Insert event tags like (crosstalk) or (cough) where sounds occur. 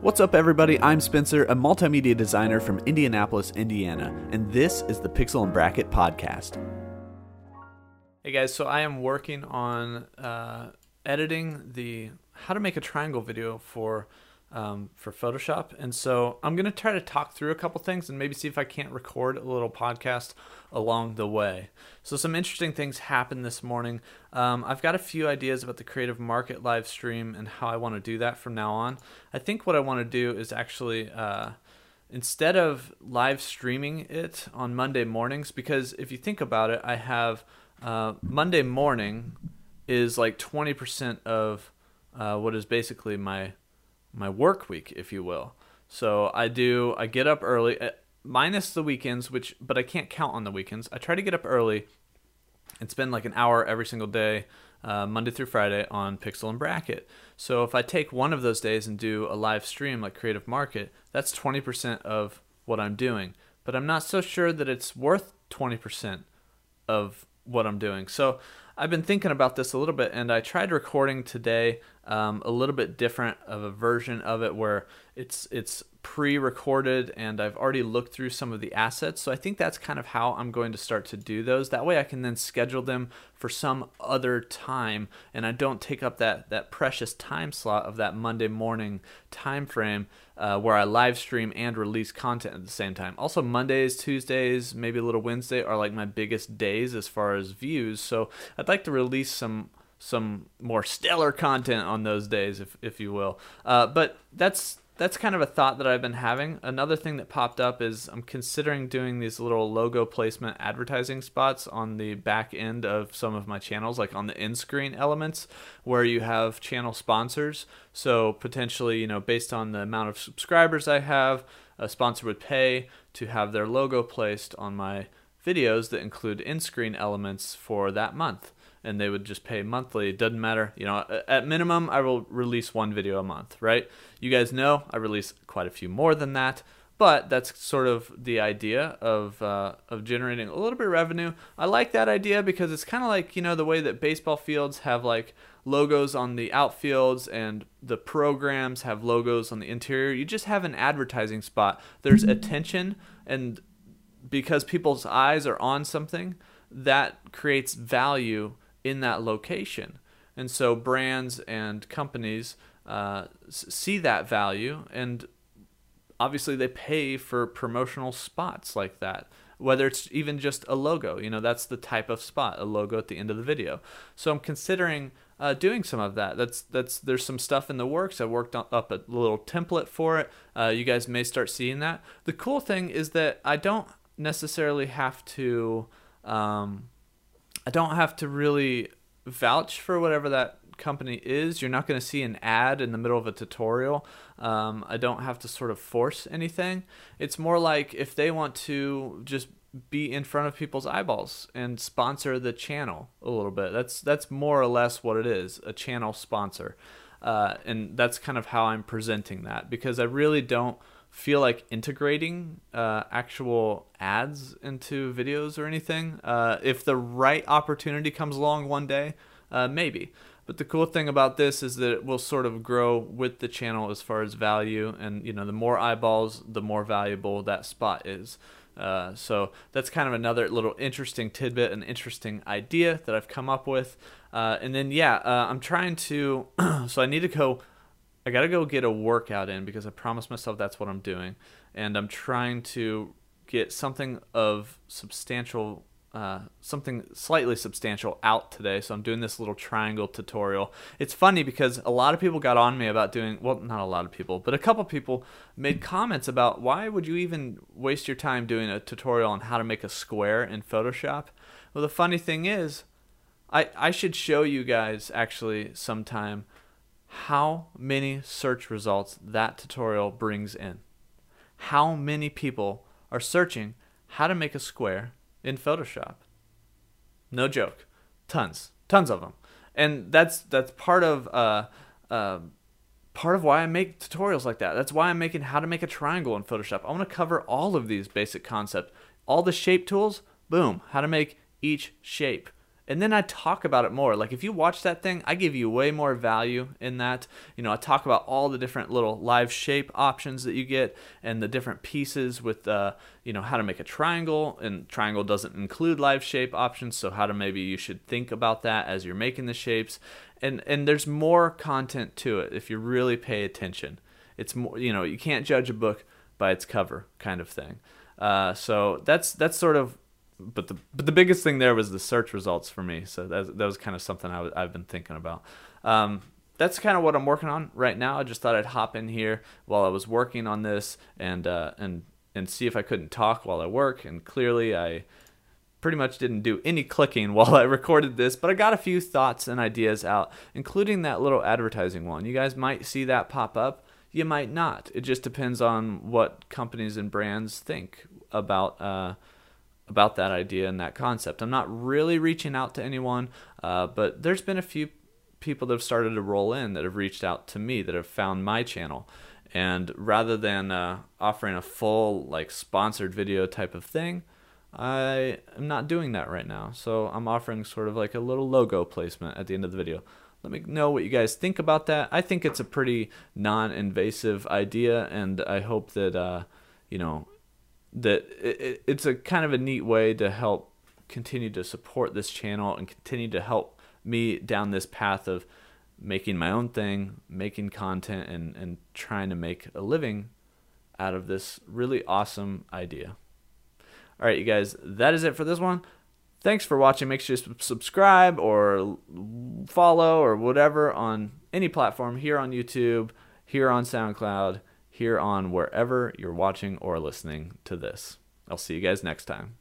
What's up, everybody? I'm Spencer, a multimedia designer from Indianapolis, Indiana, and this is the Pixel and Bracket podcast. Hey guys, so I am working on uh, editing the how to make a triangle video for um, for Photoshop, and so I'm gonna try to talk through a couple things and maybe see if I can't record a little podcast along the way. So some interesting things happened this morning. Um, I've got a few ideas about the Creative Market live stream and how I want to do that from now on. I think what I want to do is actually. Uh, instead of live streaming it on Monday mornings, because if you think about it, I have uh, Monday morning is like 20% of uh, what is basically my my work week, if you will. So I do I get up early, uh, minus the weekends, which but I can't count on the weekends. I try to get up early and spend like an hour every single day, uh, Monday through Friday on Pixel and Bracket. So if I take one of those days and do a live stream like Creative Market, that's 20% of what I'm doing. But I'm not so sure that it's worth 20% of what I'm doing. So I've been thinking about this a little bit, and I tried recording today um, a little bit different of a version of it where it's it's pre-recorded and I've already looked through some of the assets. So I think that's kind of how I'm going to start to do those. That way I can then schedule them for some other time and I don't take up that that precious time slot of that Monday morning time frame uh, where I live stream and release content at the same time. Also Mondays, Tuesdays, maybe a little Wednesday are like my biggest days as far as views. So I'd like to release some some more stellar content on those days, if if you will. Uh, but that's that's kind of a thought that I've been having. Another thing that popped up is I'm considering doing these little logo placement advertising spots on the back end of some of my channels, like on the end screen elements, where you have channel sponsors. So potentially, you know, based on the amount of subscribers I have, a sponsor would pay to have their logo placed on my videos that include end screen elements for that month and they would just pay monthly. It doesn't matter. You know, at minimum, I will release one video a month, right? You guys know I release quite a few more than that, but that's sort of the idea of uh, of generating a little bit of revenue. I like that idea because it's kind of like you know the way that baseball fields have like logos on the outfields and the programs have logos on the interior. You just have an advertising spot. There's attention and because people's eyes are on something, that creates value in that location. And so brands and companies uh, see that value, and obviously they pay for promotional spots like that. Whether it's even just a logo, you know, that's the type of spot, a logo at the end of the video. So I'm considering uh, doing some of that. That's that's there's some stuff in the works. I worked up a little template for it. Uh, you guys may start seeing that. The cool thing is that I don't necessarily have to. Um, I don't have to really vouch for whatever that company is. You're not going to see an ad in the middle of a tutorial. Um, I don't have to sort of force anything. It's more like if they want to just be in front of people's eyeballs and sponsor the channel a little bit. That's that's more or less what it is, a channel sponsor. Uh, and that's kind of how I'm presenting that because I really don't feel like integrating uh, actual ads into videos or anything. Uh, if the right opportunity comes along one day, uh, maybe. But the cool thing about this is that it will sort of grow with the channel as far as value, and you know, the more eyeballs, the more valuable that spot is. Uh, so that's kind of another little interesting tidbit, an interesting idea that I've come up with. Uh, and then yeah, uh, I'm trying to. (clears throat) so I need to go I gotta go get a workout in because I promised myself that's what I'm doing, and I'm trying to get something of substantial, uh, something slightly substantial out today. So I'm doing this little triangle tutorial. It's funny because a lot of people got on me about doing well, not a lot of people, but a couple people made comments about why would you even waste your time doing a tutorial on how to make a square in Photoshop. Well, the funny thing is, I I should show you guys actually sometime how many search results that tutorial brings in. How many people are searching how to make a square in Photoshop? No joke. Tons. Tons of them. And that's that's part of uh, uh, part of why I make tutorials like that. That's why I'm making how to make a triangle in Photoshop. I want to cover all of these basic concepts. All the shape tools, boom, how to make each shape and then I talk about it more. Like if you watch that thing, I give you way more value in that. You know, I talk about all the different little live shape options that you get and the different pieces with uh, you know, how to make a triangle and triangle doesn't include live shape options, so how to maybe you should think about that as you're making the shapes. And and there's more content to it if you really pay attention. It's more, you know, you can't judge a book by its cover kind of thing. Uh, so that's that's sort of but the but the biggest thing there was the search results for me. So that that was kind of something I w- I've been thinking about. Um, that's kind of what I'm working on right now. I just thought I'd hop in here while I was working on this and uh, and and see if I couldn't talk while I work. And clearly, I pretty much didn't do any clicking (laughs) while I recorded this, but I got a few thoughts and ideas out, including that little advertising one. You guys might see that pop up. You might not. It just depends on what companies and brands think about. Uh, about that idea and that concept. I'm not really reaching out to anyone, uh, but there's been a few people that have started to roll in that have reached out to me that have found my channel. And rather than uh, offering a full like sponsored video type of thing, I am not doing that right now. So I'm offering sort of like a little logo placement at the end of the video. Let me know what you guys think about that. I think it's a pretty non-invasive idea, and I hope that uh, you know that it, it's a kind of a neat way to help continue to support this channel and continue to help me down this path of making my own thing, making content, and, and trying to make a living out of this really awesome idea. All right, you guys, that is it for this one. Thanks for watching. Make sure you subscribe or follow or whatever on any platform here on YouTube, here on SoundCloud here on wherever you're watching or listening to this. I'll see you guys next time.